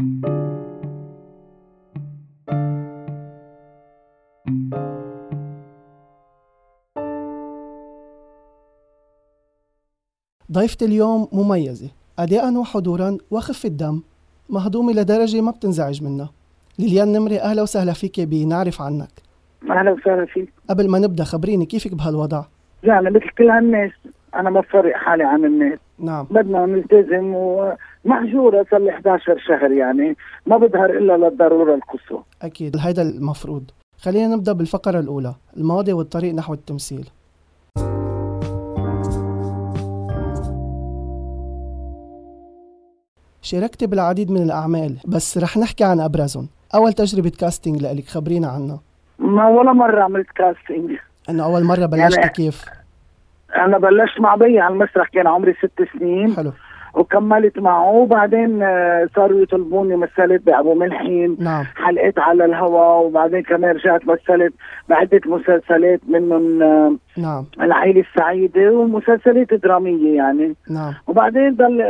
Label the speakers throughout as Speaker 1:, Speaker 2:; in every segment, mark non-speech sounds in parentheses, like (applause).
Speaker 1: ضيفتي اليوم مميزة. أداء وحضورا وخفة دم. مهضومة لدرجة ما بتنزعج منها. ليليان نمري أهلا وسهلا فيك بنعرف عنك.
Speaker 2: أهلا وسهلا فيك.
Speaker 1: قبل ما نبدأ خبريني كيفك بهالوضع؟
Speaker 2: يعني مثل كل هالناس أنا ما بفرق حالي عن الناس.
Speaker 1: نعم.
Speaker 2: بدنا نلتزم ومحجورة صار لي 11 شهر يعني ما بظهر إلا للضرورة القصوى
Speaker 1: أكيد هيدا المفروض. خلينا نبدأ بالفقرة الأولى الماضي والطريق نحو التمثيل. شاركت بالعديد من الأعمال بس رح نحكي عن أبرزهم. أول تجربة كاستنج لإلك خبرينا عنها.
Speaker 2: ما ولا مرة عملت كاستنج
Speaker 1: إنه أول مرة بلشت
Speaker 2: يعني-
Speaker 1: كيف؟
Speaker 2: أنا بلشت مع بي على المسرح كان عمري ست سنين.
Speaker 1: حلو.
Speaker 2: وكملت معه. وبعدين آه، صاروا يطلبوني مثلت بأبو ملحين
Speaker 1: نعم.
Speaker 2: حلقات على الهواء وبعدين كمان رجعت مثلت بعدة مسلسلات منهم آه،
Speaker 1: نعم.
Speaker 2: العائلة السعيدة. ومسلسلات درامية يعني.
Speaker 1: نعم.
Speaker 2: وبعدين ضل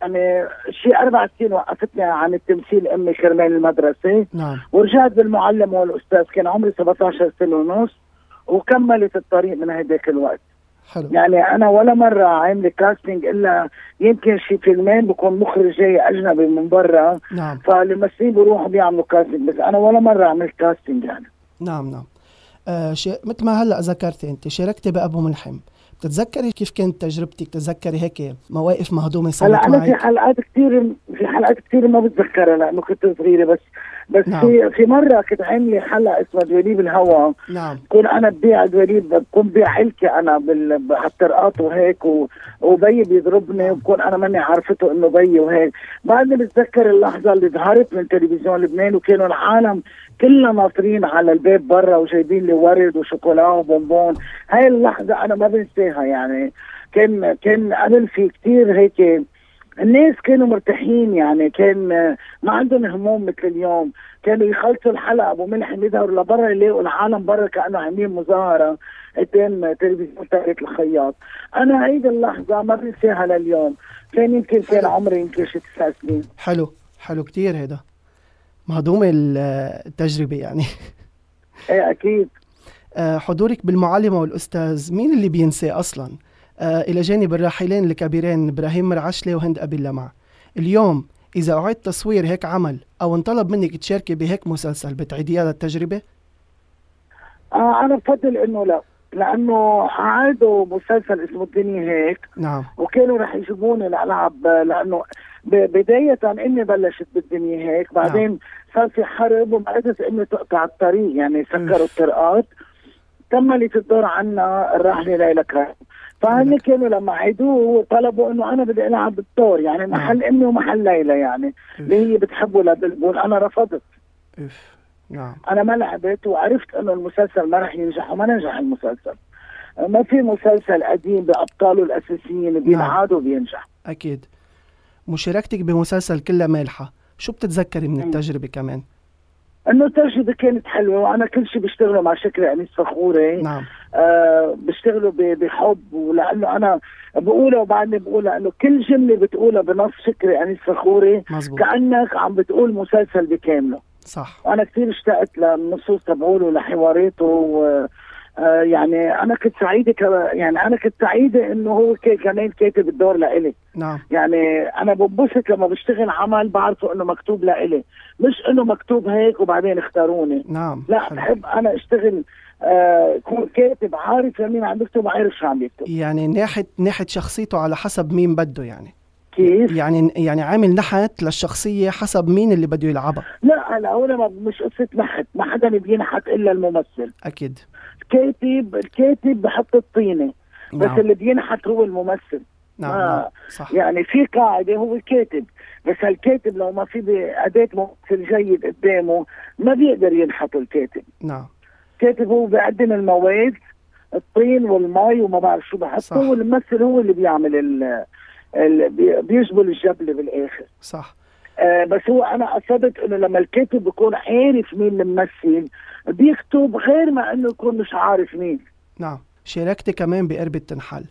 Speaker 2: يعني شيء أربع سنين وقفتني عن التمثيل أمي كرمال المدرسة.
Speaker 1: نعم.
Speaker 2: ورجعت بالمعلم والأستاذ. كان عمري 17 سنة ونص. وكملت الطريق من هداك الوقت.
Speaker 1: حلو.
Speaker 2: يعني أنا ولا مرة عاملة casting إلا يمكن شي فيلمين بكون مخرج جاي أجنبي من برا.
Speaker 1: نعم.
Speaker 2: فالممثلين بيروحوا بيعملوا casting بس أنا ولا مرة عملت casting يعني.
Speaker 1: نعم نعم. آه شي... مثل ما هلأ ذكرتي أنت شاركتي بأبو ملحم. بتتذكري كيف كانت تجربتك؟ تتذكري هيك مواقف مهضومة صارت
Speaker 2: هلأ أنا في
Speaker 1: معك؟
Speaker 2: حلقات كثير في حلقات كثير ما بتذكرها لأنه كنت صغيرة بس. بس
Speaker 1: نعم.
Speaker 2: في في مرة كنت عامله حلقة اسمها دواليب الهوا
Speaker 1: نعم.
Speaker 2: بكون أنا ببيع دواليب بكون ببيع علكة أنا بال- الطرقات وهيك و- وبي بيضربني وبكون أنا ماني عارفته إنه بي وهيك. بعدني بتذكر اللحظة اللي ظهرت من تلفزيون لبنان وكانوا العالم كلنا ناطرين على الباب برا وجايبين لي ورد وشوكولا وبونبون. هاي اللحظة أنا ما بنساها يعني. كان كان قبل في كتير هيك الناس كانوا مرتاحين يعني كان ما عندهم هموم مثل اليوم. كانوا يخلصوا الحلقة أبو ملحم يظهروا لبرا يلاقوا العالم برا كأنه عاملين مظاهرة قدام تلفزيون تاريخ الخياط. أنا هيدي اللحظة ما بنساها لليوم. كان يمكن كان عمري يمكن شي تسع سنين.
Speaker 1: حلو حلو كتير هيدا. مهضومه ال- التجربة يعني.
Speaker 2: إيه أكيد.
Speaker 1: آه، حضورك بالمعلمة والأستاذ مين اللي بينسى أصلا؟ آه، إلى جانب الراحلين الكبيرين إبراهيم مرعشلي وهند أبي اللمع. اليوم إذا أعيد تصوير هيك عمل أو انطلب منك تشاركي بهيك مسلسل بتعيديها للتجربة
Speaker 2: آه أنا بفضل إنه لا لأنه عادوا مسلسل اسمه الدنيا هيك.
Speaker 1: نعم.
Speaker 2: وكانوا رح يجيبوني لألعب لأنه ب- بداية إني بلشت بالدنيا هيك بعدين صار في حرب وما قدرت إني تقطع الطريق يعني سكروا الطرقات. كملت الدور عنا الراحلة ليلى كرم فهن كانوا لما عيدوه طلبوا إنه أنا بدي ألعب الدور يعني محل أمي ومحل ليلى يعني. اللي هي بتحبه لبلبل أنا رفضت.
Speaker 1: إف. نعم.
Speaker 2: أنا ما لعبت وعرفت إنه المسلسل ما رح ينجح وما نجح المسلسل. ما في مسلسل قديم بأبطاله الأساسيين بينعاد بينجح
Speaker 1: أكيد. مشاركتك بمسلسل كلها مالحة. شو بتتذكري من التجربة كمان؟
Speaker 2: إنه التجربة كانت حلوة وأنا كل شيء بشتغله مع شكري أنيس فخوري.
Speaker 1: نعم.
Speaker 2: آه بشتغله ب- بحب ولأنه أنا بقولها وبعدني بقولها انه كل جملة بتقولها بنص شكري انيس فخوري كأنك عم بتقول مسلسل بكامله.
Speaker 1: صح.
Speaker 2: وأنا كثير اشتقت للنصوص تبعوله ولحواراته و آه يعني أنا كنت سعيدة ك... يعني أنا كنت سعيدة إنه هو كمان كاتب الدور لإلي.
Speaker 1: نعم.
Speaker 2: يعني أنا بنبسط لما بشتغل عمل بعرفه إنه مكتوب لإلي. مش إنه مكتوب هيك وبعدين اختاروني
Speaker 1: نعم.
Speaker 2: لا
Speaker 1: حلو.
Speaker 2: بحب أنا أشتغل يكون كاتب عارف لمين عم يكتب عارف شو عم يكتب.
Speaker 1: يعني ناحية ناحية شخصيته على حسب مين بده يعني.
Speaker 2: كيف؟
Speaker 1: يعني يعني عامل نحت للشخصية حسب مين اللي بده يلعبها.
Speaker 2: لا هلا هو ما مش قصة نحت ما حدا بينحت إلا الممثل.
Speaker 1: أكيد.
Speaker 2: الكاتب الكاتب بحط الطينة بس
Speaker 1: نعم.
Speaker 2: اللي بينحت هو الممثل.
Speaker 1: نعم, نعم. صح.
Speaker 2: يعني في قاعدة هو الكاتب بس الكاتب لو ما في اداه ممثل جيد قدامه ما بيقدر ينحت الكاتب.
Speaker 1: نعم.
Speaker 2: الكاتب هو بيقدم المواد الطين والمي وما بعرف شو. بحطه والممثل هو اللي بيعمل ال ال بي- بيجبل الجبل بالآخر.
Speaker 1: صح.
Speaker 2: آه بس هو أنا قصدت إنه لما الكاتب بيكون عارف مين الممثل بيكتب غير ما إنه يكون مش عارف مين.
Speaker 1: نعم. شاركتي كمان بقربت تنحل.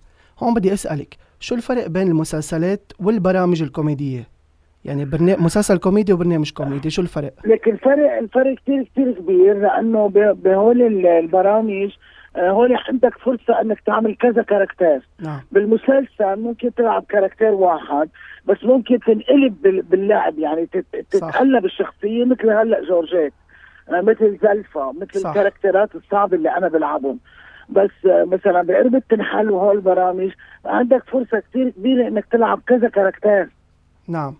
Speaker 1: هون بدي أسألك شو الفرق بين المسلسلات والبرامج الكوميدية؟ يعني برنامج مسلسل كوميدي وبرنامج كوميدي شو الفرق؟
Speaker 2: لكن الفرق الفرق كثير كثير كبير لأنه بهول ال- البرامج آه، هول عندك فرصة إنك تعمل كذا character
Speaker 1: نعم
Speaker 2: بالمسلسل ممكن تلعب character واحد بس ممكن تنقلب بال- باللعب يعني. تتقلب الشخصية مثل هلأ جورجيت آه، مثل زلفة مثل
Speaker 1: صح.
Speaker 2: الكاركترات الصعبة اللي أنا بلعبهم بس آه، مثلا بقرب تنحل وهول البرامج عندك فرصة كثير كبيرة إنك تلعب كذا كاركتير
Speaker 1: نعم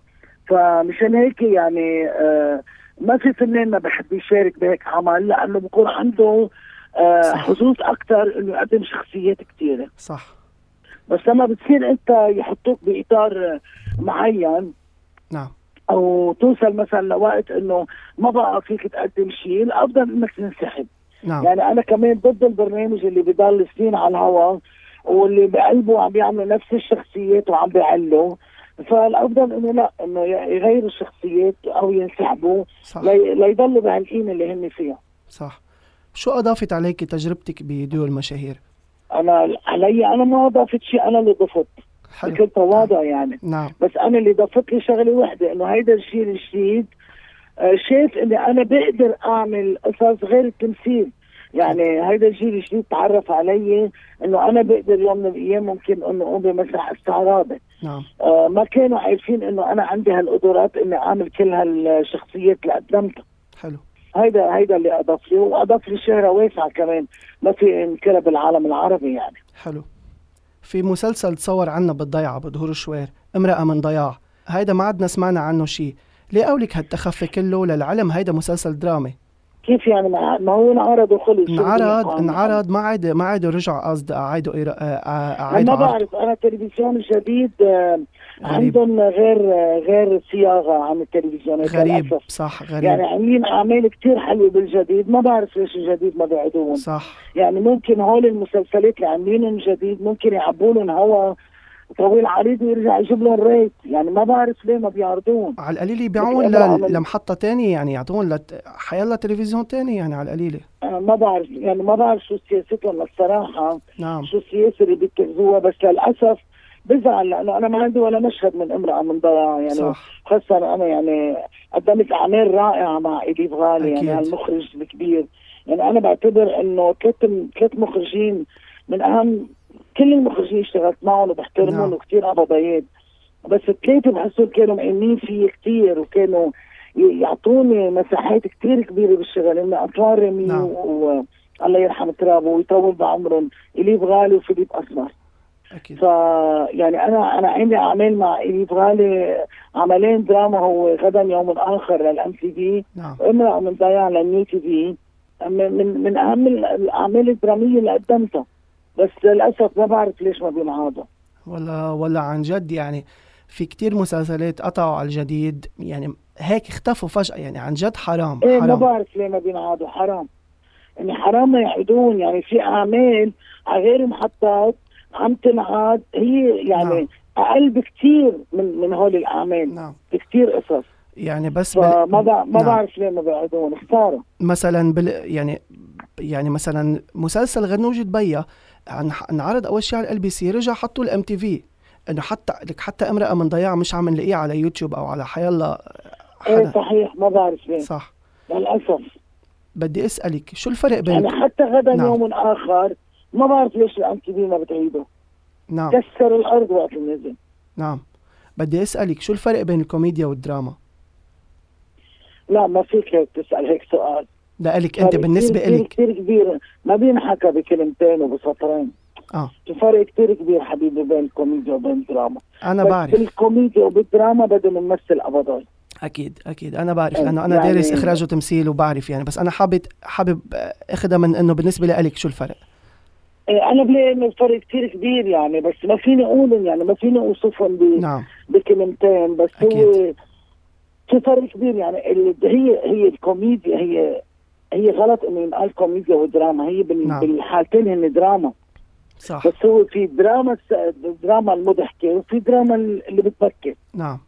Speaker 2: فمشان هيك يعني آه ما في فنان ما بحب يشارك بهيك عمل لأنه بكون عنده آه. حظوظ أكثر إنه يقدم شخصيات كثيره
Speaker 1: صح.
Speaker 2: بس لما بتصير أنت يحطوك بإطار معين
Speaker 1: نعم.
Speaker 2: أو توصل مثلا لوقت إنه ما بقى فيك تقدم شيء الأفضل إنك تنسحب.
Speaker 1: نعم.
Speaker 2: يعني أنا كمان ضد البرنامج اللي بضل سنين على الهواء واللي بقلبه عم بيعملوا نفس الشخصيات وعم بيعلوا فالأفضل إنه لا إنه يغيروا الشخصيات أو ينسحبوا
Speaker 1: صح.
Speaker 2: ليضلوا بهالقيمه اللي هن فيها.
Speaker 1: صح. شو أضافت عليك تجربتك بديو المشاهير؟
Speaker 2: أنا علي أنا ما ضفت شيء أنا اللي ضفت.
Speaker 1: حلو.
Speaker 2: بكل تواضع يعني.
Speaker 1: نعم.
Speaker 2: بس أنا اللي ضفت لي شغلة وحده إنه هيدا الجيل الجديد آه، شايف إني أنا بقدر أعمل قصص غير التمثيل. يعني هيدا الجيل الجديد تعرف علي إنه أنا بقدر يوم من الأيام ممكن إنه أقوم بمسرح استعراضي.
Speaker 1: نعم.
Speaker 2: آه ما كانوا عارفين إنه أنا عندي هالقدرات إني أعمل كل هالشخصيات اللي قدمتها.
Speaker 1: حلو.
Speaker 2: هيدا هيدا اللي أضاف لي وأضاف لي شهرة واسعة كمان ما في انكرها بالعالم العربي يعني.
Speaker 1: حلو. في مسلسل تصور عنا بالضيعة بدهور شوير امرأة من ضياع. هيدا ما عدنا سمعنا عنه شيء ليه قولك هالتخفي كله للعلم هيدا مسلسل درامي؟
Speaker 2: كيف يعني ما ما هو انعرض وخلص
Speaker 1: انعرض؟ انعرض ما عاد ما عاد رجع قصد اعيدوا إيرا- آه،
Speaker 2: ما بعرف أنا التلفزيون الجديد آه،. عندهم غير غير صياغة عن التلفزيونات
Speaker 1: غريب
Speaker 2: للأسف.
Speaker 1: صح
Speaker 2: يعني
Speaker 1: غريب
Speaker 2: عاملين اعمال كتير حلوة بالجديد ما بعرف ليش الجديد ما بيعيدوهم
Speaker 1: صح
Speaker 2: يعني ممكن هول المسلسلات اللي عاملينهم جديد ممكن يعبوا لهم هوا طويل عريض ويرجع يجيب لهم ريت يعني ما بعرف ليه ما بيعرضوهم
Speaker 1: على القليل يبيعون
Speaker 2: لكن أنا
Speaker 1: ل- لمحطة تانية يعني يعطون لت... حيلا تلفزيون تاني يعني على القليلة
Speaker 2: أنا ما بعرف يعني ما بعرف شو سياستهم الصراحة.
Speaker 1: نعم.
Speaker 2: شو السياسة اللي بيتخذوها. بس للأسف بزعل لأنه أنا ما عندي ولا مشهد من امرأة من ضياع. يعني
Speaker 1: صح.
Speaker 2: خاصة أنا يعني قدمت أعمال رائعة مع إليف غالي
Speaker 1: أكيد.
Speaker 2: يعني هالمخرج الكبير. يعني أنا بعتبر إنه ثلاث ثلاث مخرجين من أهم كل المخرجين اشتغلت معهم وبحترمهم
Speaker 1: نعم.
Speaker 2: وكثير بياد بس الثلاثة بحسهم كانوا مأمنين فيي كثير وكانوا يعطوني مساحات كثير كبيرة بالشغل إن أنطوان ريمي
Speaker 1: نعم.
Speaker 2: و... الله يرحم ترابه ويطول بعمرهم إليف غالي وفيليب أسمر
Speaker 1: أكيد.
Speaker 2: ف يعني أنا أنا عندي أعمال مع اليف غالي عملين دراما هو غدا يوم اخر لل MTV.
Speaker 1: نعم.
Speaker 2: وامراه من ضياع لل New TV. من من, أهم ال- الأعمال الدرامية اللي قدمتها. بس للأسف ما بعرف ليش ما بينعرضوا
Speaker 1: ولا ولا عن جد يعني في كتير مسلسلات قطعوا على الجديد يعني هيك اختفوا فجأة يعني عن جد حرام
Speaker 2: إيه ما
Speaker 1: حرام.
Speaker 2: بعرف ليه ما بينعرضوا حرام. يعني حرام ما يعيدون يعني في اعمال على غير محطات عم تنعاد هي يعني
Speaker 1: نعم.
Speaker 2: أقل بكثير من من هول الاعمال
Speaker 1: نعم.
Speaker 2: بكثير قصص.
Speaker 1: يعني بس بال...
Speaker 2: فما بع- ما
Speaker 1: نعم.
Speaker 2: بعرف ليه ما بيعيدون خساره
Speaker 1: مثلا بال... يعني يعني مثلا مسلسل غنوجة بيا عن... انعرض أول شيء على ال LBC رجع حطوا ال MTV إنه حتى لك حتى امرأة من ضياع مش عم نلاقيه على يوتيوب أو على حيلا إيه
Speaker 2: صحيح ما بعرف ليه.
Speaker 1: صح.
Speaker 2: للأسف.
Speaker 1: بدي أسألك شو الفرق بين
Speaker 2: يعني حتى غدا
Speaker 1: نعم.
Speaker 2: يوم آخر ما بعرف ليش ال MTV ما بتعيده.
Speaker 1: نعم.
Speaker 2: كسر الأرض وقت نزل.
Speaker 1: نعم. بدي أسألك شو الفرق بين الكوميديا والدراما؟
Speaker 2: لا ما فيك هيك تسأل هيك سؤال.
Speaker 1: ده قالك انت
Speaker 2: فرق
Speaker 1: بالنسبة
Speaker 2: كتير
Speaker 1: لك
Speaker 2: كثير كبير. ما بينحكى بكلمتين وبسطرين.
Speaker 1: آه.
Speaker 2: في فرق كثير كبير حبيبي بين الكوميديا وبين الدراما. أنا
Speaker 1: بعرف.
Speaker 2: بالكوميديا وبالدراما بدنا نمثل ابدا
Speaker 1: أكيد أكيد. أنا بعرف.
Speaker 2: إيه،
Speaker 1: لأنه أنا
Speaker 2: يعني-
Speaker 1: دارس إخراج وتمثيل وبعرف يعني. بس أنا حابب حابب أخذها من إنه بالنسبة لك شو الفرق؟
Speaker 2: إيه أنا بلاقي إنه الفرق كثير كبير يعني. بس ما فيني اقولهم يعني ما فيني أوصفهم ب...
Speaker 1: نعم.
Speaker 2: بكلمتين. بس هو
Speaker 1: أكيد.
Speaker 2: في فرق كبير يعني. ال- هي هي الكوميديا هي هي غلط إنه ينقال كوميديا ودراما هي بال-
Speaker 1: نعم.
Speaker 2: بالحالتين هن دراما.
Speaker 1: صح.
Speaker 2: بس هو في دراما الدراما المضحكة وفي دراما اللي بتبكي.
Speaker 1: نعم.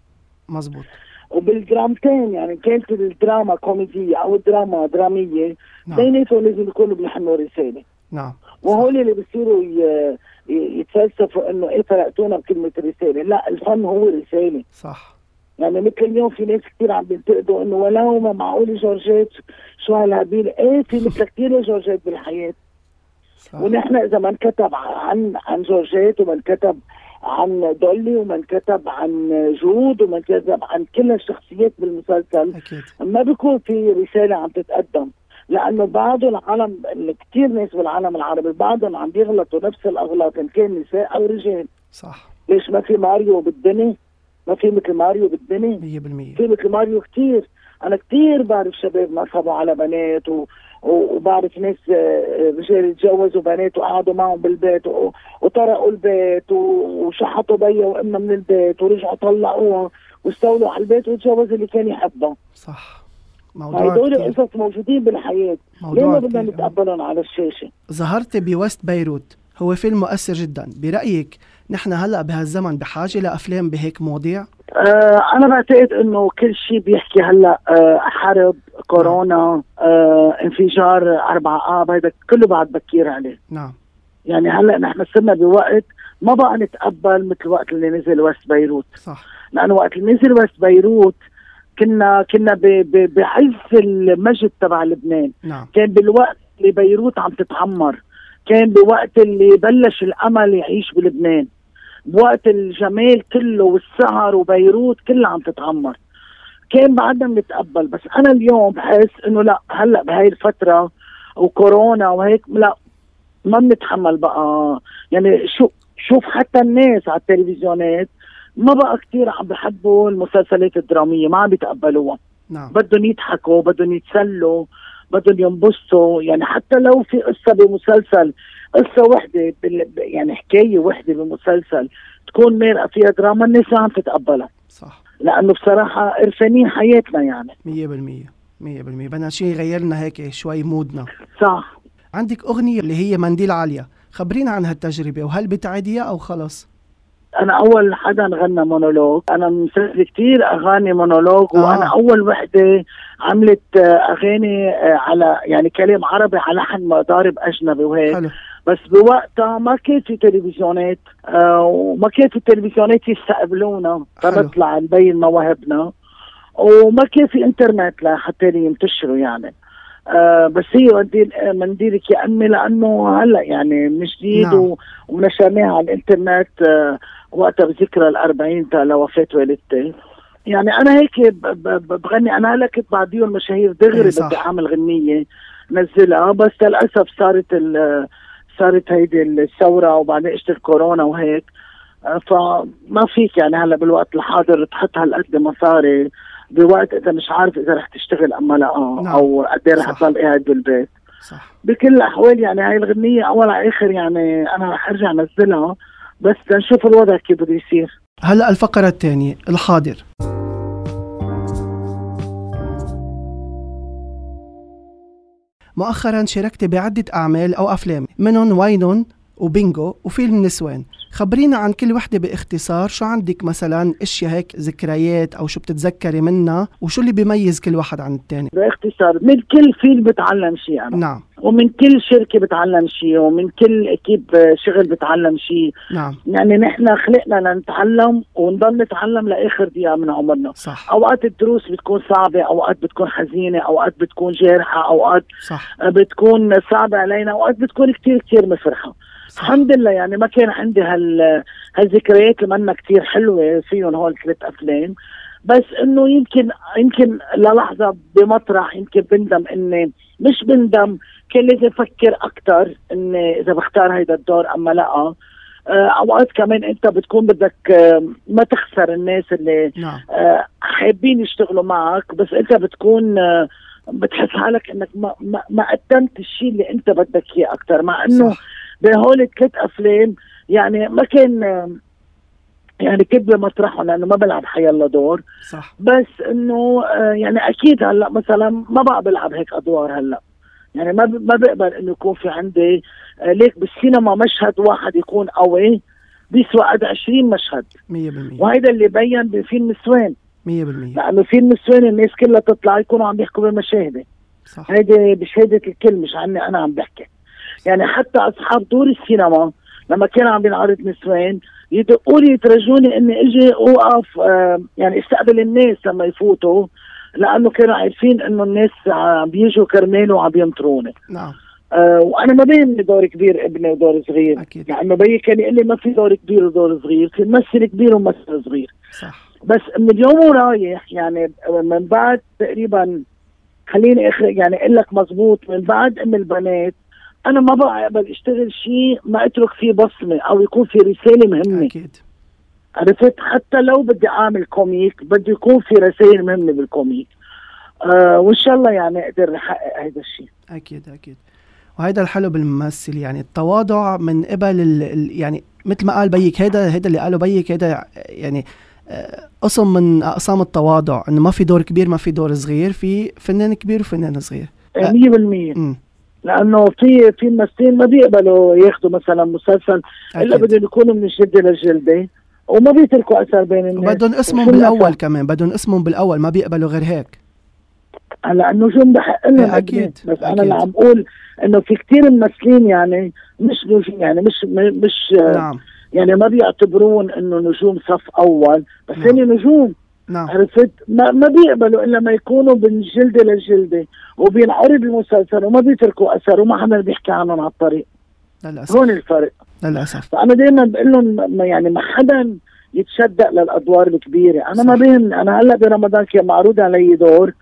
Speaker 1: مزبوط.
Speaker 2: وبالدرامتين يعني كانت الدراما كوميدية أو الدراما درامية
Speaker 1: نعم.
Speaker 2: بيناتهم لازم يكونوا بيحملوا رسالة.
Speaker 1: نعم.
Speaker 2: وهول اللي بيصيروا يتفلسفوا إنه إيه فرقتونا بكلمة رسالة؟ لا الفن هو رسالة.
Speaker 1: صح.
Speaker 2: يعني مثل اليوم في ناس كثير عم بينتقدوا إنه ولو ما معقول جورجيت شو هالهبيل؟ إيه في (laughs) مثل كثير جورجيت بالحياة. صح. ونحن إذا ما انكتب عن عن جورجيت وما انكتب عن دولي وما انكتب عن جود وما انكتب عن كل الشخصيات بالمسلسل أكيد. ما بيكون في رسالة عم تتقدم. لأنه بعض العالم كثير ناس بالعالم العربي بعضهم عم بيغلطوا نفس الأغلاط إن كان نساء أو رجال.
Speaker 1: صح.
Speaker 2: ليش ما في ماريو بالدنيا؟ ما في مثل ماريو بالدنيا.
Speaker 1: 100%
Speaker 2: في مثل ماريو كثير أنا كثير بعرف شباب نصبوا على بنات و... وبعرف ناس آه، رجال تجوزوا بنات وقعدوا معهم بالبيت وطرقوا البيت وشحطوا بيا وامها من البيت ورجعوا طلقوها واستولوا على البيت وتجوز اللي كان يحبها
Speaker 1: صح.
Speaker 2: موضوع هدول قصص موجودين بالحياة. ليه ما بدنا نتقبلهم على الشاشة؟
Speaker 1: ظهرت بوست بيروت هو فيلم مؤثر جدا. برأيك نحن هلأ بهالزمن بحاجة لافلام بهيك مواضيع؟
Speaker 2: آه أنا بعتقد إنه كل شيء بيحكي هلأ آه حرب كورونا آه انفجار أربعة آب هذا كله بعد بكير عليه.
Speaker 1: نعم.
Speaker 2: يعني هلأ نحن صرنا بوقت ما بقى نتقبل مثل الوقت اللي نزل وست بيروت.
Speaker 1: صح.
Speaker 2: لأنه وقت اللي نزل وست بيروت كنا كنا بعز المجد تبع لبنان.
Speaker 1: نعم.
Speaker 2: كان بالوقت اللي بيروت عم تتعمر. كان بوقت اللي بلش الأمل يعيش بلبنان. بوقت الجمال كله والسهر وبيروت كلها عم تتعمر. كان بعدنا بنتقبل بس أنا اليوم بحس إنه لأ هلأ بهاي الفترة وكورونا وهيك لأ ما بنتحمل بقى. يعني شو شوف حتى الناس على التلفزيونات ما بقى كثير عم بحبوا المسلسلات الدرامية ما عم بيتقبلوها.
Speaker 1: نعم.
Speaker 2: بدهم يضحكوا بدهم يتسلوا. بدهم ينبسطوا. يعني حتى لو في قصة بمسلسل قصة وحدة يعني حكاية وحدة بمسلسل تكون مارقه فيها دراما الناس عم تتقبلها.
Speaker 1: صح.
Speaker 2: لأنه بصراحة قرفانين حياتنا يعني.
Speaker 1: 100% 100% بدنا شيء يغيرنا هيك شوي مودنا.
Speaker 2: صح.
Speaker 1: عندك أغنية اللي هي منديل عالية. خبرينا عن هالتجربة وهل بتعيديها أو خلص؟
Speaker 2: أنا أول حدا غنى مونولوج أنا مسجل كثير أغاني مونولوج آه. وأنا أول وحدة عملت أغاني آه، على يعني كلام عربي على لحن مضارب أجنبي وهيك حلو. بس بوقتها ما كان في تلفزيونات آه وما كان في تلفزيونات يستقبلونا فنطلع نبين مواهبنا وما كان في إنترنت لحتى ينتشروا يعني آه بس هي منديل منديلك يا امي لأنه هلأ يعني من جديد نعم. ونشرناها على الإنترنت آه وقتها بذكرى الأربعين لوفاة والدتي. يعني أنا هيك بغني أنا هلا كنت بعديهم المشاهير دغري إيه، بدي أعمل غنية نزلها. بس للأسف صارت صارت هيدي الثورة وبعدين إجت الكورونا وهيك. فما فيك يعني هلا بالوقت الحاضر تحط هالقد مصاري. بوقت إذا مش عارف إذا رح تشتغل ام لا نعم. أو قد إيه رح تضل قاعد بالبيت
Speaker 1: صح.
Speaker 2: بكل الأحوال يعني هاي الغنية اول على آخر يعني أنا رح أرجع أنزلها. بس لنشوف الوضع كيف بده يصير.
Speaker 1: هلا الفقرة الثانية الحاضر. مؤخرا شاركت بعدة أعمال أو أفلام منهم وينن وبينجو وفيلم نسوان. خبرينا عن كل وحدة باختصار شو عندك مثلا أشياء هيك ذكريات أو شو بتتذكري منها؟ وشو اللي بيميز كل واحد عن الثاني
Speaker 2: باختصار من كل فيلم بتعلم شيء أنا.
Speaker 1: نعم.
Speaker 2: ومن كل شركة بتعلم شيء ومن كل إكيب شغل بتعلم شيء.
Speaker 1: نعم.
Speaker 2: يعني نحن خلقنا لنتعلم ونضل نتعلم لآخر دقيقه من عمرنا.
Speaker 1: صح.
Speaker 2: أوقات الدروس بتكون صعبة أوقات بتكون حزينة أوقات بتكون جارحة أوقات
Speaker 1: صح.
Speaker 2: بتكون صعبة علينا أوقات بتكون كثير كثير مفرحة. الحمد لله يعني ما كان عندي هال هالذكريات اللي منا كثير حلوة فيهم هول ثلاث أفلام بس إنه يمكن يمكن للحظة بمطرح يمكن بندم إني مش بندم كان لازم أفكر أكثر إني إذا بختار هيدا الدور أما لا آه، أوقات كمان أنت بتكون بدك آه، ما تخسر الناس اللي
Speaker 1: نعم.
Speaker 2: آه، حابين يشتغلوا معك بس أنت بتكون بتحس حالك إنك ما ما, ما قدمت الشيء اللي أنت بدك إياه أكثر مع إنه صح. بهول الثلاث أفلام. يعني ما كان يعني كنت بمطرحهم لأنه ما بلعب حيلا دور.
Speaker 1: صح.
Speaker 2: بس إنه آه، يعني أكيد هلأ مثلا ما بقى بلعب هيك أدوار هلأ. يعني ما ما بقبل إنه يكون في عندي آه، ليك بالسينما مشهد واحد يكون قوي بيسوى قد 20 مشهد.
Speaker 1: 100%
Speaker 2: وهيدا اللي بين بفيلم نسوان
Speaker 1: 100%
Speaker 2: لأنه فيلم نسوان الناس كلها تطلع يكونوا عم يحكوا بالمشاهدة.
Speaker 1: صح.
Speaker 2: هيدي بشهادة الكل مش عني أنا عم بحكي. يعني حتى أصحاب دور السينما لما كان عم بينعرض نسوان يدقوا لي يترجوني إني إجي أوقف آه يعني أستقبل الناس لما يفوتوا لأنه كانوا عارفين إنه الناس عم بيجوا كرمالي وعم ينطروني.
Speaker 1: نعم.
Speaker 2: آه وأنا ما بيهمني دور كبير ابني ودور صغير.
Speaker 1: أكيد.
Speaker 2: لأنه بيي كان يقول لي ما في دور كبير ودور صغير في ممثل كبير وممثل صغير.
Speaker 1: صح.
Speaker 2: بس من اليوم ورايح يعني من بعد تقريبا خليني أخرج يعني أقول لك مزبوط من بعد أم البنات أنا ما بقى اقبل أشتغل شيء ما أترك فيه بصمة أو يكون في رسالة مهمة.
Speaker 1: أكيد.
Speaker 2: عرفت؟ حتى لو بدي أعمل comic بده يكون في رسائل مهمة بال comic. آه وإن شاء الله يعني أقدر أحقق هذا الشيء.
Speaker 1: أكيد أكيد. وهيدا الحلو بالممثل يعني التواضع من قبل ال يعني مثل ما قال بيك هيدا هيدا اللي قاله بيك هيدا يعني آه، قسم من أقسام التواضع إنه ما في دور كبير ما في دور صغير في فنان كبير وفنان صغير.
Speaker 2: 100%
Speaker 1: امم
Speaker 2: لأنه في في ممثلين ما بيقبلوا ياخذوا مثلا مسلسل إلا
Speaker 1: أكيد
Speaker 2: بدهم يكونوا من الجلده للجلده وما بيتركوا أثر بين الناس
Speaker 1: وبدهم اسمهم
Speaker 2: بالأول.
Speaker 1: كمان بدهم اسمهم بالأول ما بيقبلوا غير هيك
Speaker 2: هلا النجوم بحق لهم
Speaker 1: أكيد،
Speaker 2: أكيد. بس أنا
Speaker 1: أكيد.
Speaker 2: اللي عم بقول إنه في كتير ممثلين يعني مش نجوم يعني مش مش
Speaker 1: نعم
Speaker 2: يعني ما بيعتبرون إنه نجوم صف أول بس
Speaker 1: نعم.
Speaker 2: هن نجوم
Speaker 1: نعم.
Speaker 2: عرفت؟ ما, ما بيقبلوا إلا ما يكونوا من جلدة لجلدة وبينعرض المسلسل وما بيتركوا أثر وما حدا بيحكي عنهم على الطريق.
Speaker 1: للأسف.
Speaker 2: هون الفرق.
Speaker 1: للأسف.
Speaker 2: فأنا دائما بقول لهم ما- يعني ما حدا يتشدق للأدوار الكبيرة. أنا ما
Speaker 1: صح.
Speaker 2: بيهمني أنا هلأ برمضان كان معروض علي دور.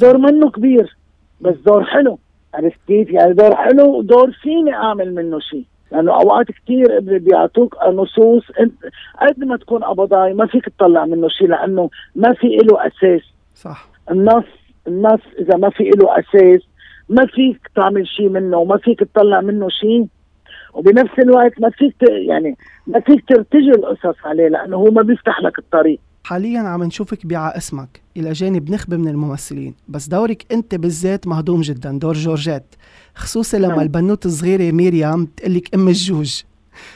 Speaker 2: دور منه كبير بس دور حلو. عرفت كيف؟ يعني دور حلو ودور فيني أعمل منه شيء. لأنه أوقات كثير بيعطوك نصوص. انت قد ما تكون قبضاي ما فيك تطلع منه شيء لأنه ما في له أساس.
Speaker 1: صح.
Speaker 2: النص النص إذا ما في له أساس ما فيك تعمل شيء منه وما فيك تطلع منه شيء وبنفس الوقت ما فيك يعني ما فيك ترتجي القصص عليه لأنه هو ما بيفتح لك الطريق.
Speaker 1: حاليا عم نشوفك بيع اسمك. إلى جانب نخبة من الممثلين. بس دورك أنت بالذات مهضوم جدا. دور جورجيت. خصوصا لما
Speaker 2: نعم.
Speaker 1: البنوتة الصغيرة ميريام تقلك أم الجوج.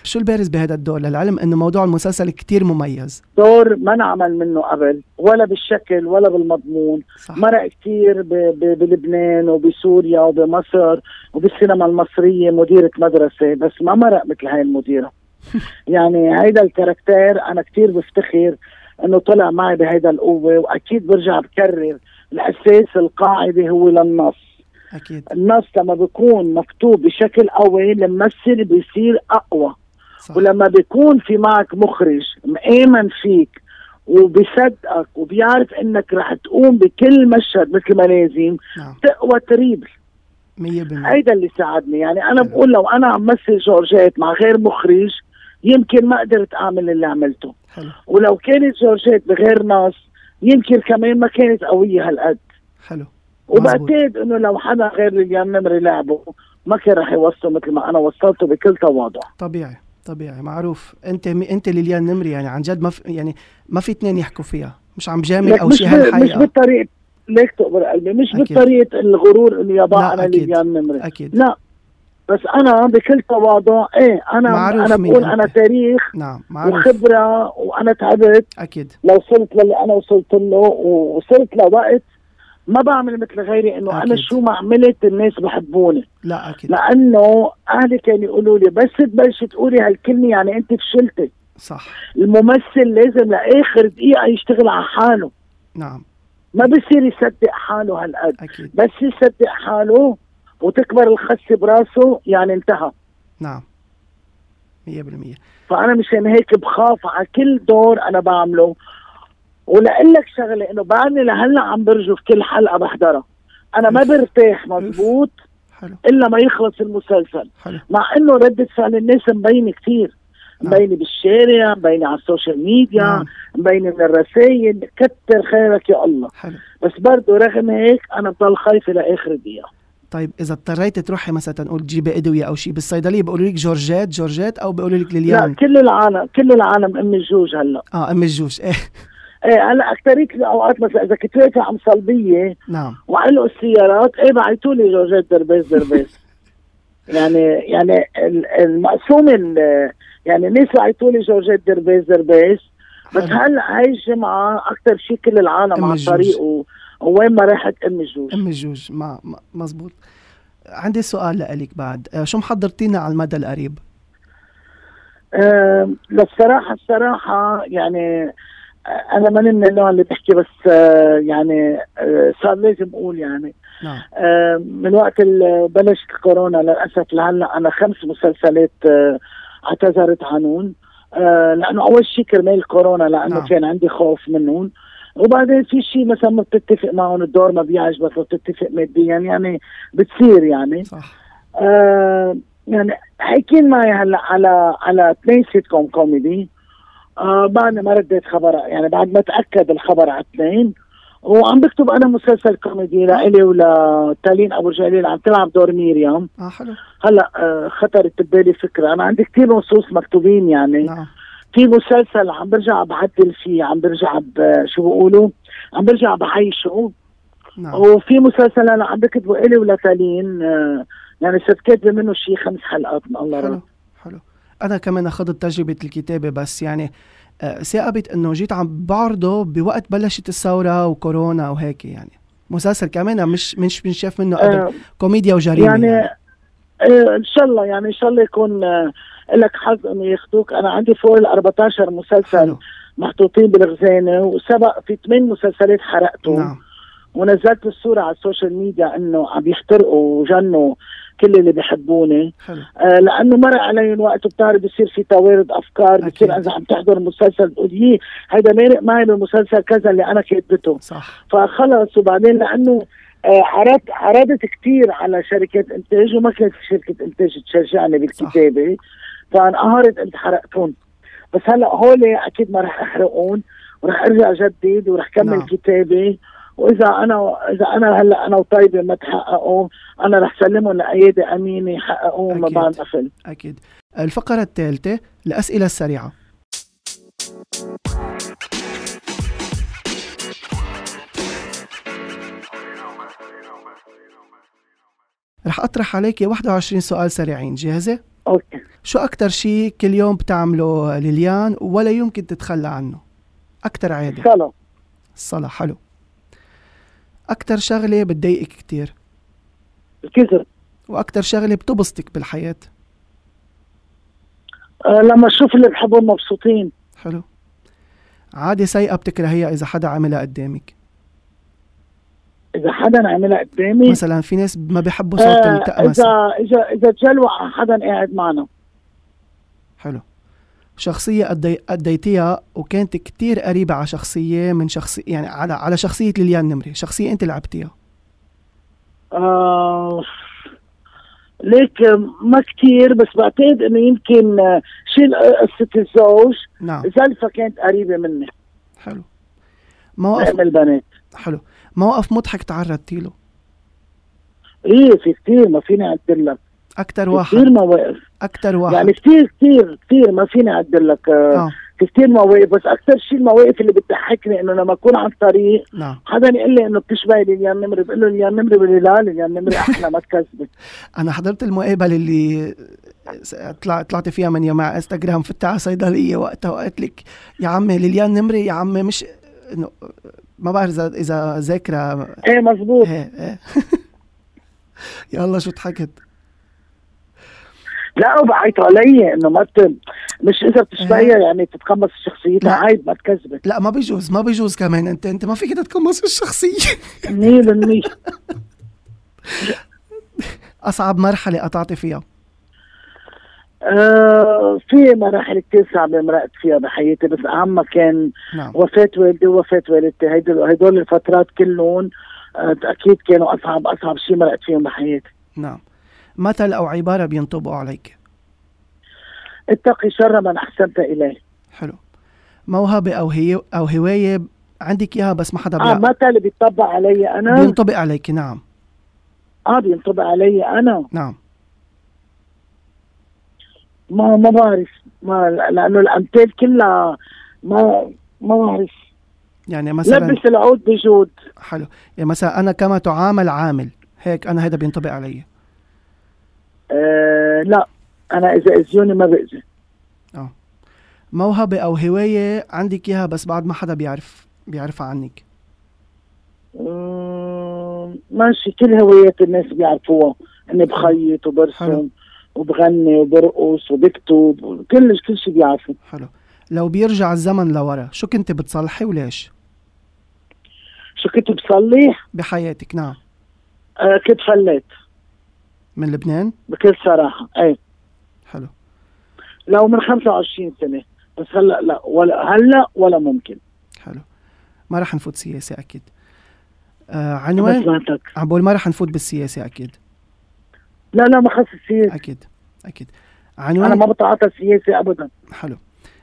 Speaker 1: شو البارز بهذا الدور؟ للعلم إنه موضوع المسلسل كتير مميز.
Speaker 2: دور ما نعمل منه قبل. ولا بالشكل ولا بالمضمون.
Speaker 1: صح.
Speaker 2: مرق كثير ب- ب- بلبنان وبسوريا وبمصر وبالسينما المصرية مديرة مدرسة. بس ما مرق مثل هاي المديرة. (laughs) يعني هيدا caractère أنا كثير بفتخر إنه طلع معي بهيدا القوة وأكيد برجع بكرر الأساس القاعدة هو للنص.
Speaker 1: أكيد.
Speaker 2: النص لما بيكون مكتوب بشكل قوي الممثل بيصير أقوى.
Speaker 1: صح.
Speaker 2: ولما بيكون في معك مخرج مآمن فيك وبيصدقك وبيعرف إنك رح تقوم بكل مشهد مثل ما لازم
Speaker 1: نعم.
Speaker 2: تقوى تريبل.
Speaker 1: 100%
Speaker 2: هيدا اللي ساعدني. يعني
Speaker 1: أنا.
Speaker 2: بقول لو أنا عم مثل جورجيت مع غير مخرج يمكن ما قدرت أعمل اللي عملته.
Speaker 1: حلو.
Speaker 2: ولو كانت جورجيت بغير ناس يمكن كمان ما كانت قوية هالقد.
Speaker 1: حلو.
Speaker 2: وبعتقد إنه لو حدا غير ليليان نمري لعبه ما كان رح يوصله مثل ما أنا وصلته بكل تواضع.
Speaker 1: طبيعي طبيعي معروف. أنت أنت ليليان نمري يعني عن جد ما في يعني ما في اثنين يحكوا فيها. مش عم جامل
Speaker 2: أو
Speaker 1: شيء
Speaker 2: ب- مش
Speaker 1: هالحقيقة.
Speaker 2: بالطريقة ليك تقبر قلبي مش
Speaker 1: أكيد.
Speaker 2: بالطريقة الغرور إنه يابا
Speaker 1: لا، أنا.
Speaker 2: ليليان نمري.
Speaker 1: أكيد.
Speaker 2: لا. بس أنا بكل تواضع إيه أنا
Speaker 1: معروف أنا
Speaker 2: بقول. أنا تاريخ
Speaker 1: نعم معروف.
Speaker 2: وخبرة وأنا تعبت.
Speaker 1: أكيد.
Speaker 2: لو وصلت للي أنا وصلت له ووصلت لوقت ما بعمل مثل غيري إنه أنا
Speaker 1: أكيد.
Speaker 2: شو ما عملت الناس بحبوني.
Speaker 1: لا أكيد.
Speaker 2: لأنه أهلي كانوا يقولوا لي بس تبلشي تقولي هالكلمة يعني أنت فشلتي.
Speaker 1: صح.
Speaker 2: الممثل لازم لآخر دقيقة يشتغل على حاله.
Speaker 1: نعم.
Speaker 2: ما بصير يصدق حاله هالقد.
Speaker 1: أكيد.
Speaker 2: بس يصدق حاله وتكبر الخسه براسه يعني انتهى.
Speaker 1: نعم. 100%
Speaker 2: فأنا مشان هيك بخاف على كل دور أنا بعمله. ولأقول لك شغلة إنه بعدني لهلأ عم برجف كل حلقة بحضرها. أنا ما. برتاح مزبوط
Speaker 1: حلو.
Speaker 2: إلا ما يخلص المسلسل.
Speaker 1: حلو.
Speaker 2: مع إنه ردة فعل الناس مبينة كثير
Speaker 1: نعم.
Speaker 2: مبينة بالشارع مبينة على السوشيال ميديا
Speaker 1: نعم.
Speaker 2: مبينة من الرسائل كتر خيرك يا الله.
Speaker 1: حلو.
Speaker 2: بس برضه رغم هيك أنا بضل خايفة لآخر دقيقة.
Speaker 1: طيب إذا اضطريتي تروحي مثلا نقول تجيبي أدوية أو شيء بالصيدلية بيقولوا لك جورجيت جورجيت أو بيقولوا لك
Speaker 2: لا
Speaker 1: ليليان.
Speaker 2: كل العالم كل العالم أم الجوج هلأ.
Speaker 1: آه أم الجوج. إيه.
Speaker 2: إيه هلأ أكثرية الأوقات مثلا إذا كنت واقفه ع مصلبية
Speaker 1: نعم.
Speaker 2: وعلقوا السيارات إيه بعتوا لي جورجيت درغيس درغيس. (laughs) يعني يعني ال- المقسوم ال- يعني الناس بعتوا لي جورجيت درغيس درغيس. بس. هلأ هاي الجمعة أكثر شيء كل العالم على. الطريق و- ووين ما راحت ام الجوج
Speaker 1: ام الجوج ما مزبوط. عندي سؤال لك بعد. آه، شو محضرتينا على المدى القريب؟
Speaker 2: آه للصراحه الصراحة يعني آه، أنا ماني من النوع اللي بحكي بس آه يعني صار لازم أقول يعني.
Speaker 1: نعم.
Speaker 2: من وقت بلشت الكورونا للأسف لهلأ أنا خمس مسلسلات اعتذرت عنهم. لأنه أول شيء كرمال الكورونا لأنه
Speaker 1: نعم.
Speaker 2: كان عندي خوف منهم. وبعدين في شيء مثلا ما بتتفق معهم الدور ما بيعجبك ما بتتفق ماديا يعني بتصير يعني.
Speaker 1: صح.
Speaker 2: آه يعني حاكين معي هلأ على على اثنين سيت كوم كوميدي. آه بعد ما رديت خبر يعني بعد ما تأكد الخبر على اثنين وعم بكتب أنا مسلسل كوميدي لإلي ولتالين أبو جليل عم تلعب دور ميريام
Speaker 1: آه حلو.
Speaker 2: هلأ آه خطرت ببالي فكرة. أنا عندي كثير نصوص مكتوبين يعني.
Speaker 1: نعم.
Speaker 2: في مسلسل عم برجع بعدل فيه عم برجع شو بيقولوا عم برجع بعيشه.
Speaker 1: نعم.
Speaker 2: وفي مسلسل أنا عم بكتبه إلي ولتالين آه يعني صرت كاتبة منه شيء خمس حلقات من الله
Speaker 1: حلو
Speaker 2: رب.
Speaker 1: حلو. أنا كمان أخذت تجربة الكتابة بس يعني آه، ثاقبت إنه جيت عم بعرضه بوقت بلشت الثورة وكورونا وهيك يعني. مسلسل كمان مش مش بنشاف منه قبل
Speaker 2: آه
Speaker 1: كوميديا وجريمة
Speaker 2: يعني,
Speaker 1: يعني.
Speaker 2: آه إن شاء الله يعني إن شاء الله يكون آه لك حظ انه ياخذوك أنا عندي فوق ال 14 مسلسل
Speaker 1: حلو.
Speaker 2: محطوطين بالخزانه وسبق في ثمان مسلسلات حرقتهم.
Speaker 1: نعم.
Speaker 2: ونزلت الصورة على السوشيال ميديا إنه عم يحترقوا وجنوا كل اللي بيحبوني آه لأنه مرق عليهم وقت بتعرف بصير في توارد
Speaker 1: أفكار.
Speaker 2: بصير إذا عم تحضر مسلسل بتقول يي هيدا مارق معي بالمسلسل كذا اللي أنا كاتبته.
Speaker 1: صح.
Speaker 2: فخلص وبعدين لأنه آه عرضت عرضت كثير على شركات إنتاج وما كانت شركة إنتاج تشجعني بالكتابة. فانقهرت قلت حرقتهم بس هلأ هول أكيد ما رح احرقهم ورح أرجع جدد ورح كمل
Speaker 1: نعم.
Speaker 2: كتابي. وإذا أنا إذا أنا هلأ أنا وطيبة ما تحققوا أنا رح سلمهم لأيادي أمينة يحققوهم
Speaker 1: أكيد.
Speaker 2: بعد ما فيلم
Speaker 1: أكيد. الفقرة الثالثة الأسئلة السريعة. رح أطرح عليك 21 سؤال سريعين. جاهزة؟
Speaker 2: أوكي.
Speaker 1: شو أكتر شيء كل يوم بتعمله ليليان ولا يمكن تتخلى عنه؟ أكتر عادة.
Speaker 2: صلاة.
Speaker 1: الصلاة حلو. أكتر شغلة بتضايقك كتير؟
Speaker 2: الكذب
Speaker 1: وأكتر شغلة بتبسطك بالحياة؟
Speaker 2: آه لما أشوف اللي بحبهم مبسوطين.
Speaker 1: حلو. عادة سيئة بتكرهيها إذا حدا عملها قدامك.
Speaker 2: إذا حدا عملها قدامي
Speaker 1: مثلا في ناس ما بيحبوا صوت
Speaker 2: آه
Speaker 1: التأمسة
Speaker 2: اذا اذا إذا تجلوع حدا قاعد معنا.
Speaker 1: حلو. شخصية قديتيها وكانت كتير قريبة على شخصية من شخصية يعني على على شخصية ليليان نمري شخصية أنت لعبتيها؟
Speaker 2: آه ليك ما كتير بس بعتقد إنه يمكن شيل قصة الزوج.
Speaker 1: نعم.
Speaker 2: زلفة كانت قريبة مني.
Speaker 1: حلو. مواقف
Speaker 2: البنات
Speaker 1: حلو. موقف مضحك تعرضتي له
Speaker 2: إيه في كتير ما فيني اعدل لك. في
Speaker 1: واحد.
Speaker 2: كتير مواقف
Speaker 1: أكتر واحد.
Speaker 2: يعني كتير كتير كتير ما فيني اعدل لك. آه. في كتير مواقف بس أكثر شيء المواقف اللي بتضحكني إنه لما أكون على الطريق
Speaker 1: نعم.
Speaker 2: حدا يقول لي إنه بتشبهي ليليان نمري بقول له ليليان نمري بقول لي لا ليليان نمري أحلى ما تكذبي (laughs)
Speaker 1: أنا حضرت المقابلة اللي طلع طلعت فيها من مع إنستغرام فتح على صيدلية وقتها وقالت لك يا عمي ليليان نمري يا عمي مش إنه ما بعرف إذا إذا ذاكرة
Speaker 2: إيه مزبوط
Speaker 1: إيه إيه. (laughs) يلا شو ضحكت؟
Speaker 2: لا وبعيطوا علي إنه ما. مش إذا بتشبهيها يعني تتقمص شخصيتها
Speaker 1: لا.
Speaker 2: عيب ما تكذبي.
Speaker 1: لا ما بيجوز ما بيجوز كمان. انت أنت ما فيك تتقمص الشخصية.
Speaker 2: 100% (laughs)
Speaker 1: أصعب مرحلة قطعتي فيها.
Speaker 2: آه في مراحل كتير صعبة مرقت فيها بحياتي بس أهمها كان
Speaker 1: نعم.
Speaker 2: وفاة والدي ووفاة والدتي. هيدول هيدول الفترات كلهم آه أكيد كانوا أصعب أصعب شيء مرقت فيهم بحياتي.
Speaker 1: نعم. مثل أو عبارة بينطبقوا عليك؟
Speaker 2: اتقي شر من أحسنت إليه.
Speaker 1: حلو. موهبة أو هي أو هواية عندك إياها بس ما حدا
Speaker 2: آه
Speaker 1: بيع...
Speaker 2: مثل بيطبق علي أنا.
Speaker 1: بينطبق عليك نعم.
Speaker 2: آه بينطبق علي أنا.
Speaker 1: نعم.
Speaker 2: ما ما بعرف. ما لأنه الأمثال كلها ما ما بعرف.
Speaker 1: يعني مثلا
Speaker 2: لبس العود بجود.
Speaker 1: حلو. يعني مثلا أنا كما تعامل عامل هيك أنا هذا بينطبق علي.
Speaker 2: آه لا أنا إذا أذيوني ما بأذي.
Speaker 1: موهبة أو هواية عندك إياها بس بعد ما حدا بيعرف بيعرفها عنك؟
Speaker 2: مم، ماشي كل هوايات الناس بيعرفوها. إني بخيط. وبرسم. وبغني وبرقص وبكتب كل كل شيء بيعرفه
Speaker 1: حلو. لو بيرجع الزمن لورا شو كنت بتصلحي وليش؟
Speaker 2: شو كنت بصلي؟
Speaker 1: بحياتك نعم.
Speaker 2: آه كنت فليت.
Speaker 1: من لبنان؟
Speaker 2: بكل صراحة إيه.
Speaker 1: حلو.
Speaker 2: لو من 25 سنة بس هلا لا ولا هلا ولا ممكن.
Speaker 1: حلو. ما رح نفوت سياسة أكيد. آه عنوان؟ عم بقول ما رح نفوت بالسياسة أكيد.
Speaker 2: لا لا ما خص السياسة
Speaker 1: أكيد أكيد.
Speaker 2: أنا
Speaker 1: عنوان
Speaker 2: ما بتعاطى السياسة ابدا.
Speaker 1: حلو.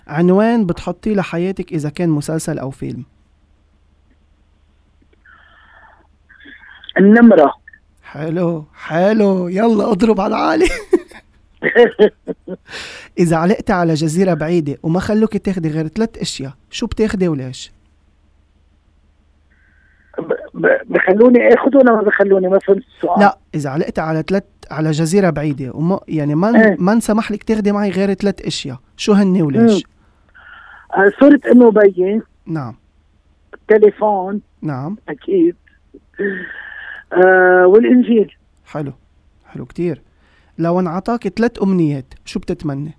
Speaker 1: عنوان بتحطيه لحياتك إذا كان مسلسل أو فيلم.
Speaker 2: النمرة.
Speaker 1: حلو حلو. يلا اضرب على عالي. (laughs) إذا علقتي على جزيرة بعيدة وما خلوك تاخدي غير ثلاث أشياء شو بتاخدي وليش؟
Speaker 2: بخلوني اخذ ولا ما بخلوني؟ ما فهمت السؤال.
Speaker 1: لا إذا علقتي على ثلاث على جزيرة بعيدة وما يعني ما
Speaker 2: إيه.
Speaker 1: ما انسمح لك تاخدي معي غير ثلاث أشياء. شو هن وليش؟
Speaker 2: صورة إنه بيي
Speaker 1: نعم.
Speaker 2: تليفون.
Speaker 1: نعم.
Speaker 2: أكيد. آه والإنجيل.
Speaker 1: حلو. حلو كتير. لو انعطاك ثلاث أمنيات شو بتتمنى؟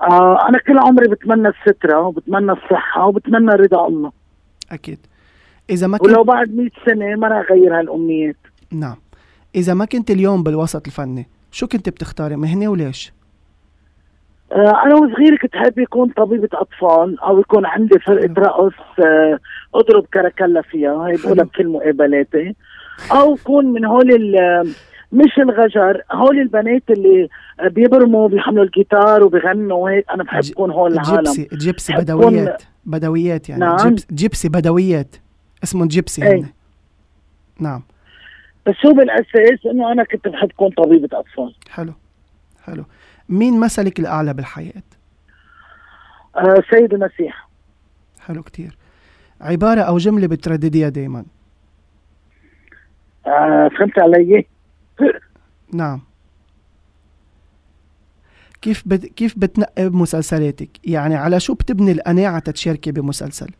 Speaker 2: آه أنا كل عمري بتمنى السترة وبتمنى الصحة وبتمنى رضا الله.
Speaker 1: أكيد. إذا ما كنت
Speaker 2: ولو بعد 100 سنة ما راح أغير هالأمنيات.
Speaker 1: نعم. إذا ما كنت اليوم بالوسط الفني شو كنت بتختاري؟ مهنة وليش؟
Speaker 2: آه أنا وصغير كنت حابب يكون طبيبة أطفال أو يكون عندي فرقة رقص آه أضرب كركلا فيها هي (laughs) بقولها. بكل مقابلاتي أو كون من هول ال- مش الغجر هول البنات اللي بيبرموا بيحملوا الجيتار وبيغنوا وهيك. أنا بحب
Speaker 1: ج-
Speaker 2: كون هول العالم.
Speaker 1: gypsy
Speaker 2: gypsy
Speaker 1: بدويات بدويات يعني.
Speaker 2: نعم.
Speaker 1: gyps gypsy بدويات. اسمهم gypsy
Speaker 2: إيه.
Speaker 1: هن نعم.
Speaker 2: بس هو بالأساس إنه أنا كنت بحب كون طبيبة اطفال
Speaker 1: حلو حلو مين مثلك الأعلى بالحياة؟
Speaker 2: آه سيد المسيح
Speaker 1: حلو كتير عبارة أو جملة بتردديها دايما
Speaker 2: آه فهمت علي؟ (laughs)
Speaker 1: نعم كيف بت... كيف بتنقي بمسلسلاتك؟ يعني على شو بتبني القناعة تتشاركي بمسلسل؟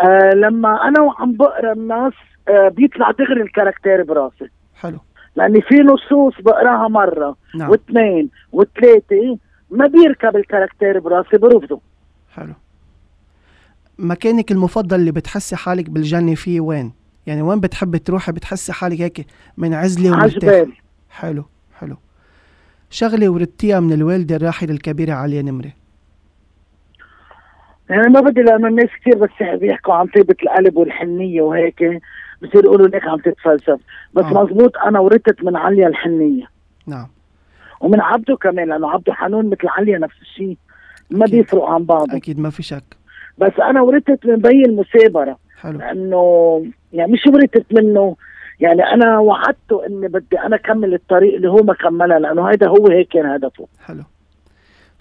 Speaker 2: آه لما أنا وعم بقرأ النص بيطلع دغري الكاركتير براسي.
Speaker 1: حلو.
Speaker 2: لأني في نصوص بقراها مرة
Speaker 1: نعم.
Speaker 2: واثنين وثلاثة ما بيركب الكاركتير براسي برفضه
Speaker 1: حلو. مكانك المفضل اللي بتحسي حالك بالجنة فيه وين؟ يعني وين بتحبي تروحي؟ بتحسي حالك هيك منعزلة ومرتاحة؟
Speaker 2: عجبال.
Speaker 1: حلو حلو. شغلة وردتيها من الوالدة الراحلة الكبيرة عليا نمرة.
Speaker 2: يعني ما بدي لأنه الناس كثير بس بيحكوا عن طيبة القلب والحنية وهيك. بصير يقولوا ليك عم تتفلسف. بس
Speaker 1: آه.
Speaker 2: مزبوط أنا ورثت من عليا الحنية.
Speaker 1: نعم.
Speaker 2: ومن عبده كمان لأنه عبده حنون مثل عليا نفس الشيء. ما. بيفرقوا عن بعض.
Speaker 1: أكيد ما في شك.
Speaker 2: بس أنا ورثت من بي المثابره
Speaker 1: حلو.
Speaker 2: لأنه يعني مش ورثت منه. يعني أنا وعدته إني بدي أنا أكمل الطريق اللي هو ما كملها لأنه هذا هو هيك كان هدفه.
Speaker 1: حلو.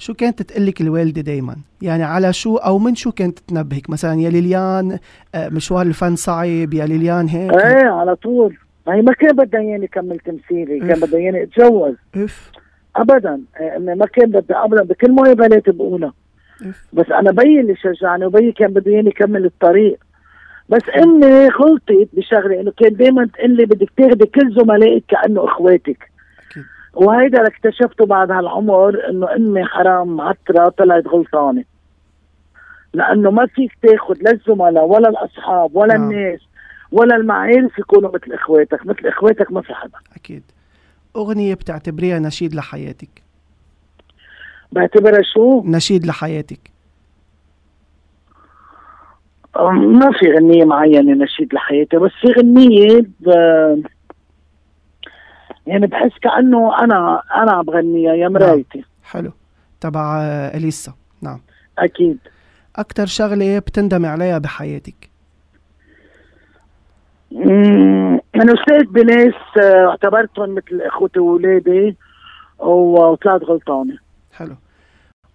Speaker 1: شو كانت تقلك الوالدة دايما؟ يعني على شو أو من شو كانت تنبهك؟ مثلا يا ليليان آه، مشوار الفن صعب يا ليليان هيك؟
Speaker 2: إيه على طول. ما هي ما كان بدها اياني اكمل تمثيلي كان. بدها اياني اتجوز
Speaker 1: إف.
Speaker 2: ابدا. إيه، ما كان بدها ابدا بكل مقابلاتي بقولها. بس أنا بي اللي شجعني وبي كان بده اياني اكمل الطريق. بس أمي غلطت بشغلة إنه كان دائما تقول لي بدك تاخذي كل زملائك كأنه
Speaker 1: إخواتك.
Speaker 2: وهيدا اللي اكتشفته بعد هالعمر إنه أمي حرام عترة طلعت غلطانة. لأنه ما فيك تاخذ لا الزملاء ولا الأصحاب ولا
Speaker 1: نعم.
Speaker 2: الناس ولا المعارف يكونوا مثل إخواتك مثل إخواتك ما في حدا.
Speaker 1: أكيد. أغنية بتعتبريها نشيد لحياتك؟
Speaker 2: بعتبرها شو؟
Speaker 1: نشيد لحياتك.
Speaker 2: ما في غنية معينة نشيد لحياتي بس في غنية ب... يعني بحس كأنه أنا أنا عم بغنيها يا مرايتي.
Speaker 1: حلو. تبع إليسا. نعم.
Speaker 2: أكيد.
Speaker 1: أكتر شغلة بتندمي عليها بحياتك؟
Speaker 2: أمم، أنا اشتقت بناس آه، اعتبرتهم مثل إخوتي وولادي و- وطلعت غلطانة.
Speaker 1: حلو.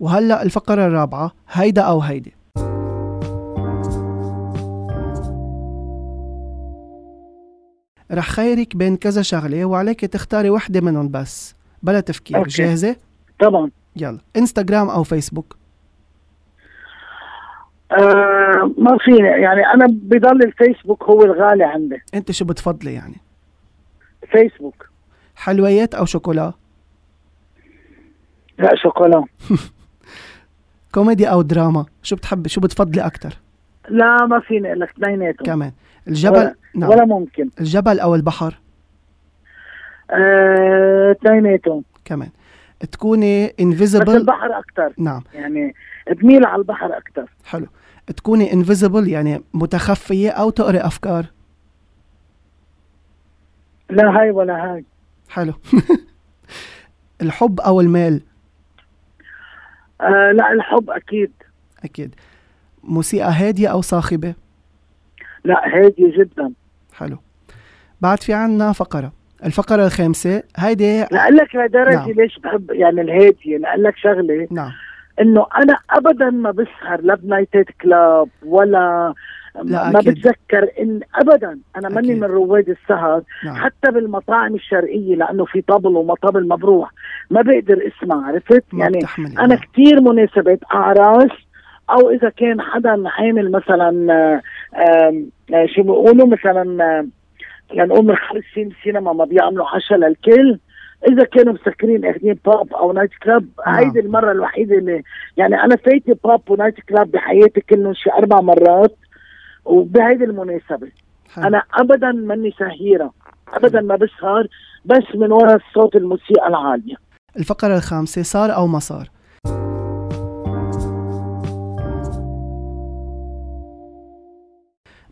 Speaker 1: وهلأ الفقرة الرابعة هيدا أو هيدي؟ رح خيرك بين كذا شغلة وعليك تختاري وحدة منهم بس بلا تفكير.
Speaker 2: okay.
Speaker 1: جاهزة؟
Speaker 2: طبعا.
Speaker 1: يلا. إنستغرام أو فيسبوك؟
Speaker 2: آه ما في يعني أنا بضل الفيسبوك هو الغالي عندي.
Speaker 1: أنت شو بتفضلي يعني؟
Speaker 2: فيسبوك.
Speaker 1: حلويات أو شوكولا؟
Speaker 2: لا شوكولا. (laughs)
Speaker 1: كوميدي أو دراما؟ شو بتحب شو بتفضلي أكثر
Speaker 2: لا ما فيني قلك اثنيناتهم.
Speaker 1: كمان. الجبل
Speaker 2: ولا,
Speaker 1: نعم.
Speaker 2: ولا ممكن.
Speaker 1: الجبل أو البحر؟
Speaker 2: آه، اثنيناتهم
Speaker 1: كمان. تكوني
Speaker 2: بس
Speaker 1: invisible
Speaker 2: البحر أكثر
Speaker 1: نعم.
Speaker 2: يعني بميل على البحر أكثر
Speaker 1: حلو. تكوني invisible يعني متخفية أو تقري أفكار.
Speaker 2: لا هاي ولا هاي.
Speaker 1: حلو. (laughs) الحب أو المال؟
Speaker 2: آه لا الحب أكيد.
Speaker 1: أكيد. موسيقى هادية أو صاخبة؟
Speaker 2: لا هادي جدا.
Speaker 1: حلو. بعد في عنا فقرة. الفقرة الخامسة هيدي
Speaker 2: لأقول لك لدرجة
Speaker 1: نعم.
Speaker 2: ليش بحب يعني الهادية؟ لأقول لك شغلة.
Speaker 1: نعم.
Speaker 2: إنه أنا ابدا ما بسهر لا بنايتد كلاب ولا
Speaker 1: لا،
Speaker 2: ما
Speaker 1: أكيد.
Speaker 2: بتذكر إن ابدا أنا ماني. من رواد السهر.
Speaker 1: نعم.
Speaker 2: حتى بالمطاعم الشرقية لأنه في طبل وما طبل مبروح. ما بقدر أسمع عرفت؟ يعني أنا كثير مناسبات اعراس أو إذا كان حدا عامل مثلا آه، آه، شو بيقولوا مثلا آه، لنقول من خمس سنين سينما ما بيعملوا عشاء للكل. إذا كانوا مسكرين اخذين pub أو night club
Speaker 1: نعم.
Speaker 2: هيدي المرة الوحيدة اللي يعني أنا فايتي pub و night club بحياتي كلهم شي أربع مرات وبهيدي المناسبة.
Speaker 1: حلو.
Speaker 2: أنا ابدا ماني سهيره ابدا ما بسهر بس من وراء صوت الموسيقى العالية.
Speaker 1: الفقرة الخامسة صار أو ما صار؟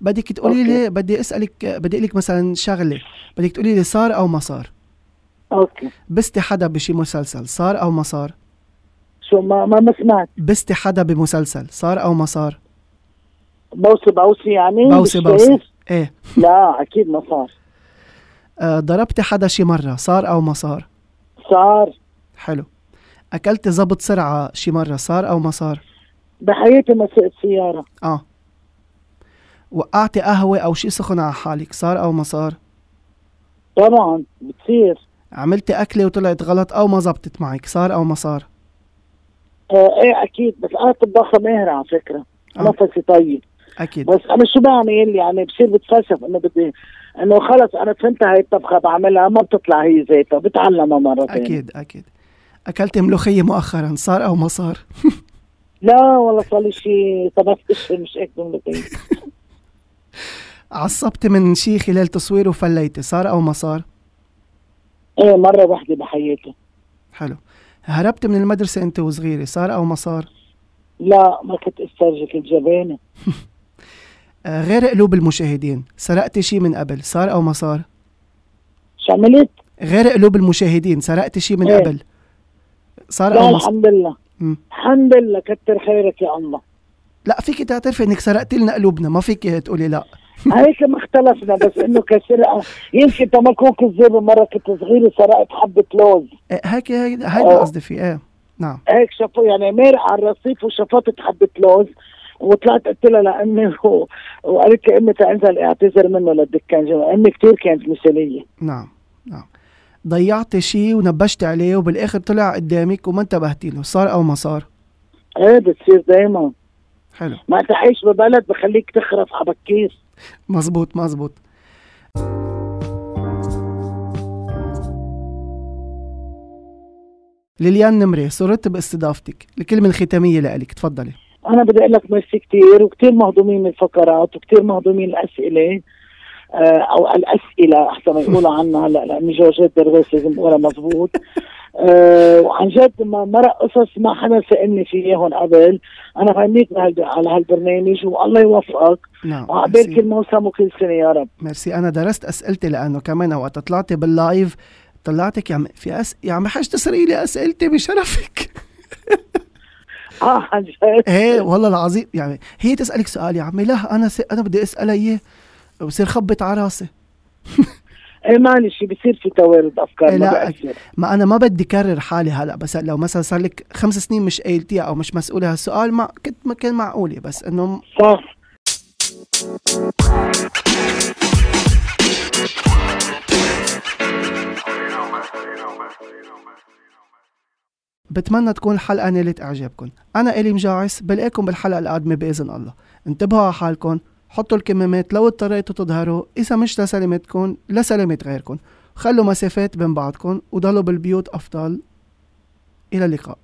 Speaker 1: بدك تقولي. لي بدي أسألك بدي لك مثلا شغلة. بدك تقولي لي صار أو ما صار؟
Speaker 2: okay.
Speaker 1: بستي حدا بشي مسلسل صار أو ما صار؟
Speaker 2: شو ما ما, ما سمعت.
Speaker 1: بستي حدا بمسلسل صار أو ما صار؟
Speaker 2: بوسي بوسي يعني
Speaker 1: بوسي؟ بوسي إيه.
Speaker 2: لا أكيد ما صار.
Speaker 1: آه ضربتي حدا شي مرة صار أو ما صار؟
Speaker 2: صار.
Speaker 1: حلو. أكلتي زبط سرعة شي مرة صار أو ما صار؟
Speaker 2: بحياتي ما سقت سيارة.
Speaker 1: آه. وقعتي قهوة أو شي سخن على حالك صار أو ما صار؟
Speaker 2: طبعا بتصير.
Speaker 1: عملتي أكلة وطلعت غلط أو ما زبطت معك صار أو ما صار؟
Speaker 2: آه إيه أكيد بس أنا طباخه ماهره على فكرة.
Speaker 1: آه.
Speaker 2: نفسي طيب.
Speaker 1: أكيد.
Speaker 2: بس أنا شو بعمل يعني بصير بتفلسف إنه بدي إنه خلص أنا فهمت هاي الطبخة بعملها ما بتطلع هي زيتها بتعلمها مرة ثانية
Speaker 1: أكيد أكيد. أكلتي ملوخية مؤخرا صار أو ما صار؟ (laughs)
Speaker 2: لا والله صار لي شيء طبخت مش هيك بملكي (laughs)
Speaker 1: عصبتي من شي خلال تصوير وفليتي صار أو ما صار؟
Speaker 2: إيه مرة واحدة بحياتي
Speaker 1: حلو. هربت من المدرسة أنت وصغيرة صار أو ما صار؟
Speaker 2: لا ما كنت استرجي كنت جبانه (laughs)
Speaker 1: آه غير قلوب المشاهدين سرقتي شي من قبل صار أو ما صار؟
Speaker 2: شو عملت؟
Speaker 1: غير قلوب المشاهدين سرقتي شي من
Speaker 2: إيه.
Speaker 1: قبل صار
Speaker 2: لا
Speaker 1: أو ما صار
Speaker 2: الحمد لله.
Speaker 1: مم.
Speaker 2: الحمد لله كتر خيرك يا الله.
Speaker 1: لا فيك تعترفي إنك سرقتي لنا قلوبنا ما فيك تقولي لا. (laughs)
Speaker 2: هيك ما اختلفنا بس إنه كسرقة. يمكن تما كون كذابه مرة كنت صغيرة سرقت حبة لوز.
Speaker 1: إيه، هيك هيدا
Speaker 2: آه.
Speaker 1: قصدي فيه إيه. نعم.
Speaker 2: هيك شافوا يعني مارق على الرصيف وشفطت حبة لوز وطلعت قلت لها لامي (laughs) و... وقالت لي أمي تنزل اعتذر منه للدكان أمي كثير كانت مثالية.
Speaker 1: نعم نعم. ضيعتي شيء ونبشتي عليه وبالآخر طلع قدامك وما انتبهتي له صار أو ما صار؟
Speaker 2: إيه بتصير دايما.
Speaker 1: حلو.
Speaker 2: ما تعيش ببلد بخليك تخرف على بكير.
Speaker 1: مزبوط مزبوط ليليان نمري سررت باستضافتك الكلمة الختامية لك تفضلي.
Speaker 2: أنا بدي أقول لك ميرسي كثير وكثير مهضومين من الفقرات وكثير مهضومين الأسئلة. آه، أو الأسئلة أحسن ما يقولوا عنها هلا لاني جورجيت درغيس لازم اقولها مضبوط. آه، وعن جد ما مرق قصص ما حدا سالني فيهم قبل. أنا غنيت على هالبرنامج والله يوفقك.
Speaker 1: نعم
Speaker 2: وعقبال. كل موسم وكل سنة يا رب.
Speaker 1: ميرسي. أنا درست أسئلتي لأنه كمان وقت طلعتي بال live طلعتك يا عم في أس... يا عم حاج تسرقي لي أسئلتي بشرفك (laughs)
Speaker 2: آه عن جد.
Speaker 1: إيه والله العظيم. يعني هي تسألك سؤال يا عمي. لا أنا س... أنا بدي أسألها إياه. وبصير خبط على راسي. (laughs)
Speaker 2: إيه معلش بصير في توارد أفكار
Speaker 1: إيه
Speaker 2: ما
Speaker 1: لا،
Speaker 2: بأثر.
Speaker 1: ما أنا ما بدي كرر حالي هلأ بس لو مثلا صار لك خمس سنين مش قايلتيها أو مش مسؤولة هالسؤال ما كنت ما كان معقولة بس إنه
Speaker 2: صح.
Speaker 1: بتمنى تكون الحلقة نالت إعجابكم. أنا إلي مجاعس بلاقيكم بالحلقة القادمة بإذن الله. انتبهوا على حالكم. حطوا الكمامات لو اضطريتوا تظهروا. إذا مش لسلامتكم لسلامة غيركم. خلوا مسافات بين بعضكم وضلوا بالبيوت أفضل. إلى اللقاء.